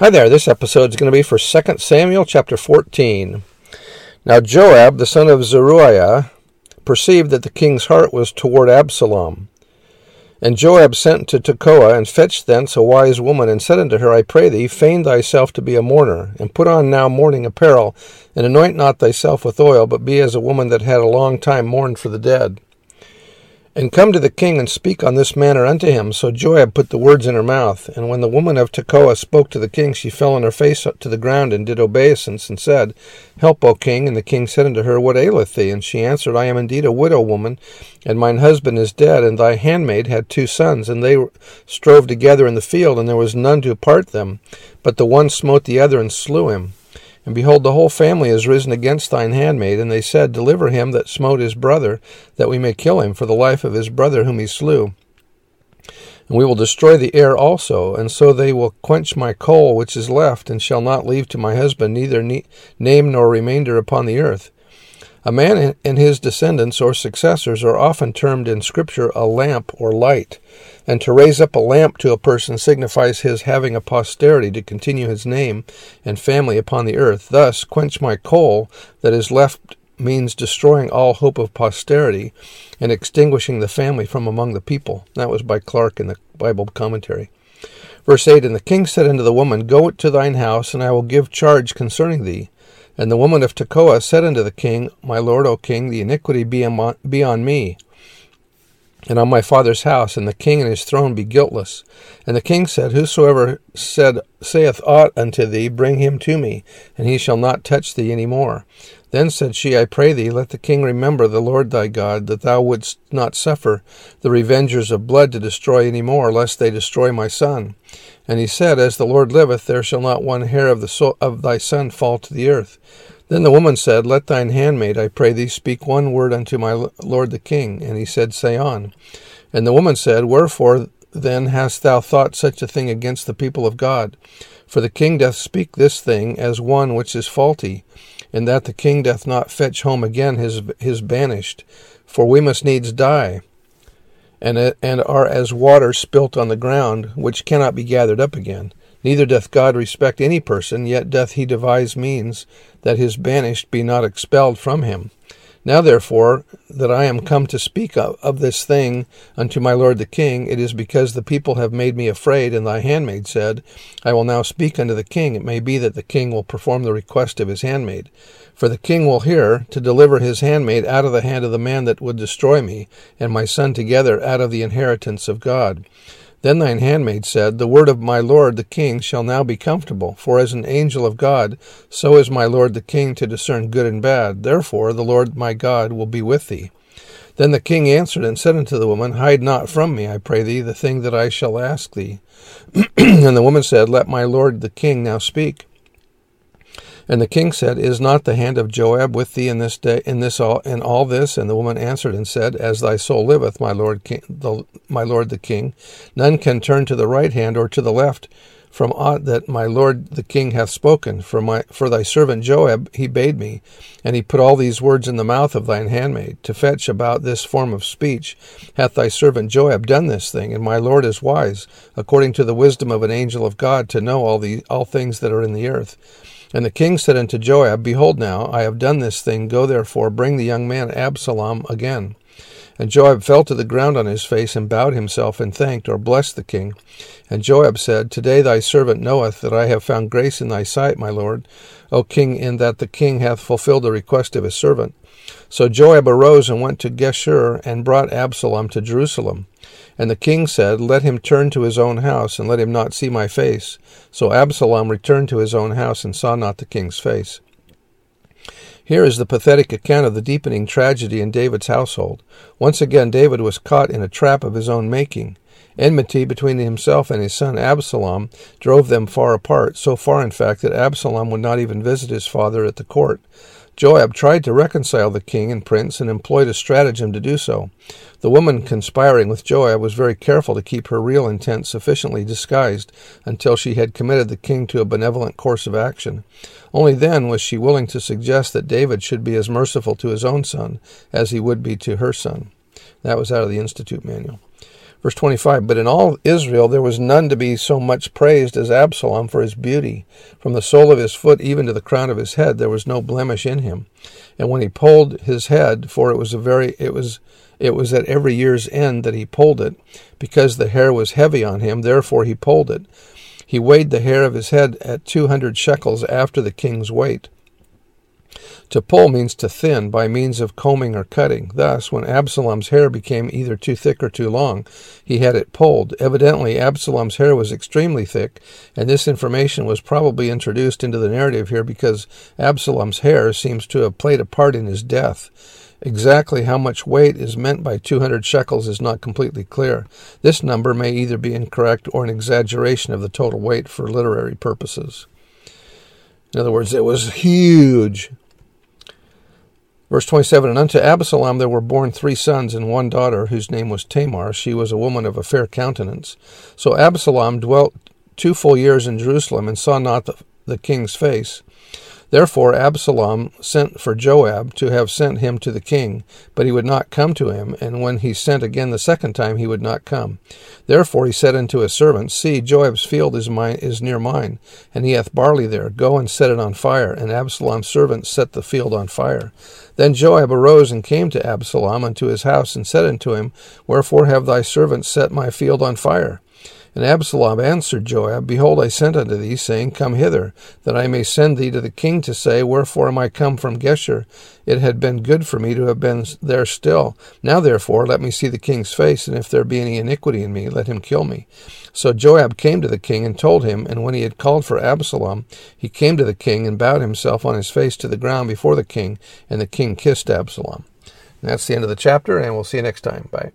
Hi there. This episode is going to be for 2 Samuel chapter 14. Now Joab, the son of Zeruiah, perceived that the king's heart was toward Absalom. And Joab sent to Tekoa, and fetched thence a wise woman, and said unto her, I pray thee, feign thyself to be a mourner, and put on now mourning apparel, and anoint not thyself with oil, but be as a woman that had a long time mourned for the dead. And come to the king and speak on this manner unto him. So Joab put the words in her mouth. And when the woman of Tekoa spoke to the king, she fell on her face to the ground and did obeisance, and said, Help, O king. And the king said unto her, What aileth thee? And she answered, I am indeed a widow woman, and mine husband is dead, and thy handmaid had two sons, and they strove together in the field, and there was none to part them. But the one smote the other and slew him. And behold, the whole family is risen against thine handmaid. And they said, Deliver him that smote his brother, that we may kill him for the life of his brother whom he slew. And we will destroy the heir also, and so they will quench my coal which is left, and shall not leave to my husband neither name nor remainder upon the earth. A man and his descendants or successors are often termed in Scripture a lamp or light, and to raise up a lamp to a person signifies his having a posterity to continue his name and family upon the earth. Thus, quench my coal that is left means destroying all hope of posterity and extinguishing the family from among the people. That was by Clarke in the Bible commentary. Verse 8 And the king said unto the woman, Go to thine house, and I will give charge concerning thee. And the woman of Tekoa said unto the king, My lord, O king, the iniquity be on me, and on my father's house, and the king and his throne be guiltless. And the king said, Whosoever said saith aught unto thee, bring him to me, and he shall not touch thee any more. Then said she, I pray thee, let the king remember the Lord thy God, that thou wouldst not suffer the revengers of blood to destroy any more, lest they destroy my son. And he said, As the Lord liveth, there shall not one hair of, the soul of thy son fall to the earth. Then the woman said, Let thine handmaid, I pray thee, speak one word unto my lord the king. And he said, Say on. And the woman said, Wherefore then hast thou thought such a thing against the people of God? For the king doth speak this thing as one which is faulty, in that the king doth not fetch home again his his banished. For we must needs die and, and are as water spilt on the ground, which cannot be gathered up again. Neither doth God respect any person, yet doth he devise means that his banished be not expelled from him. Now therefore that I am come to speak of, of, this thing unto my lord the king, it is because the people have made me afraid, and thy handmaid said, I will now speak unto the king. It may be that the king will perform the request of his handmaid. For the king will hear to deliver his handmaid out of the hand of the man that would destroy me and my son together out of the inheritance of God. Then thine handmaid said, The word of my lord the king shall now be comfortable, for as an angel of God, so is my lord the king to discern good and bad. Therefore the Lord my God will be with thee. Then the king answered and said unto the woman, Hide not from me, I pray thee, the thing that I shall ask thee. and the woman said, Let my lord the king now speak. And the king said, Is not the hand of Joab with thee in this day in this all in all this? And the woman answered and said, As thy soul liveth, my lord king, the, my lord the king, none can turn to the right hand or to the left from aught that my lord the king hath spoken. For my for thy servant Joab he bade me, and he put all these words in the mouth of thine handmaid, to fetch about this form of speech. Hath thy servant Joab done this thing? And my lord is wise, according to the wisdom of an angel of God, to know all the all things that are in the earth. And the king said unto Joab, Behold now, I have done this thing. Go therefore, bring the young man Absalom again. And Joab fell to the ground on his face, and bowed himself, and thanked or blessed the king. And Joab said, Today thy servant knoweth that I have found grace in thy sight, my lord, O king, in that the king hath fulfilled the request of his servant. So Joab arose and went to Geshur, and brought Absalom to Jerusalem. And the king said, Let him turn to his own house, and let him not see my face. So Absalom returned to his own house, and saw not the king's face. Here is the pathetic account of the deepening tragedy in David's household. Once again, David was caught in a trap of his own making. Enmity between himself and his son Absalom drove them far apart, so far, in fact, that Absalom would not even visit his father at the court. Joab tried to reconcile the king and prince and employed a stratagem to do so. The woman conspiring with Joab was very careful to keep her real intent sufficiently disguised until she had committed the king to a benevolent course of action. Only then was she willing to suggest that David should be as merciful to his own son as he would be to her son. That was out of the Institute Manual. Verse 25 But in all Israel there was none to be so much praised as Absalom for his beauty. From the sole of his foot even to the crown of his head there was no blemish in him. And when he pulled his head, for it was a very it was it was at every year's end that he pulled it, because the hair was heavy on him, therefore he pulled it. He weighed the hair of his head at two hundred shekels after the king's weight. To pull means to thin by means of combing or cutting. Thus, when Absalom's hair became either too thick or too long, he had it pulled. Evidently, Absalom's hair was extremely thick, and this information was probably introduced into the narrative here because Absalom's hair seems to have played a part in his death. Exactly how much weight is meant by 200 shekels is not completely clear. This number may either be incorrect or an exaggeration of the total weight for literary purposes. In other words, it was huge. Verse 27 And unto Absalom there were born three sons and one daughter, whose name was Tamar. She was a woman of a fair countenance. So Absalom dwelt two full years in Jerusalem and saw not the, the king's face. Therefore Absalom sent for Joab to have sent him to the king, but he would not come to him, and when he sent again the second time, he would not come. Therefore he said unto his servants, See, Joab's field is mine is near mine, and he hath barley there. Go and set it on fire. And Absalom's servants set the field on fire. Then Joab arose and came to Absalom unto his house, and said unto him, Wherefore have thy servants set my field on fire? And Absalom answered Joab, Behold, I sent unto thee, saying, Come hither, that I may send thee to the king to say, Wherefore am I come from Geshur? It had been good for me to have been there still. Now therefore let me see the king's face, and if there be any iniquity in me, let him kill me. So Joab came to the king and told him, and when he had called for Absalom, he came to the king and bowed himself on his face to the ground before the king, and the king kissed Absalom. And that's the end of the chapter, and we'll see you next time. Bye.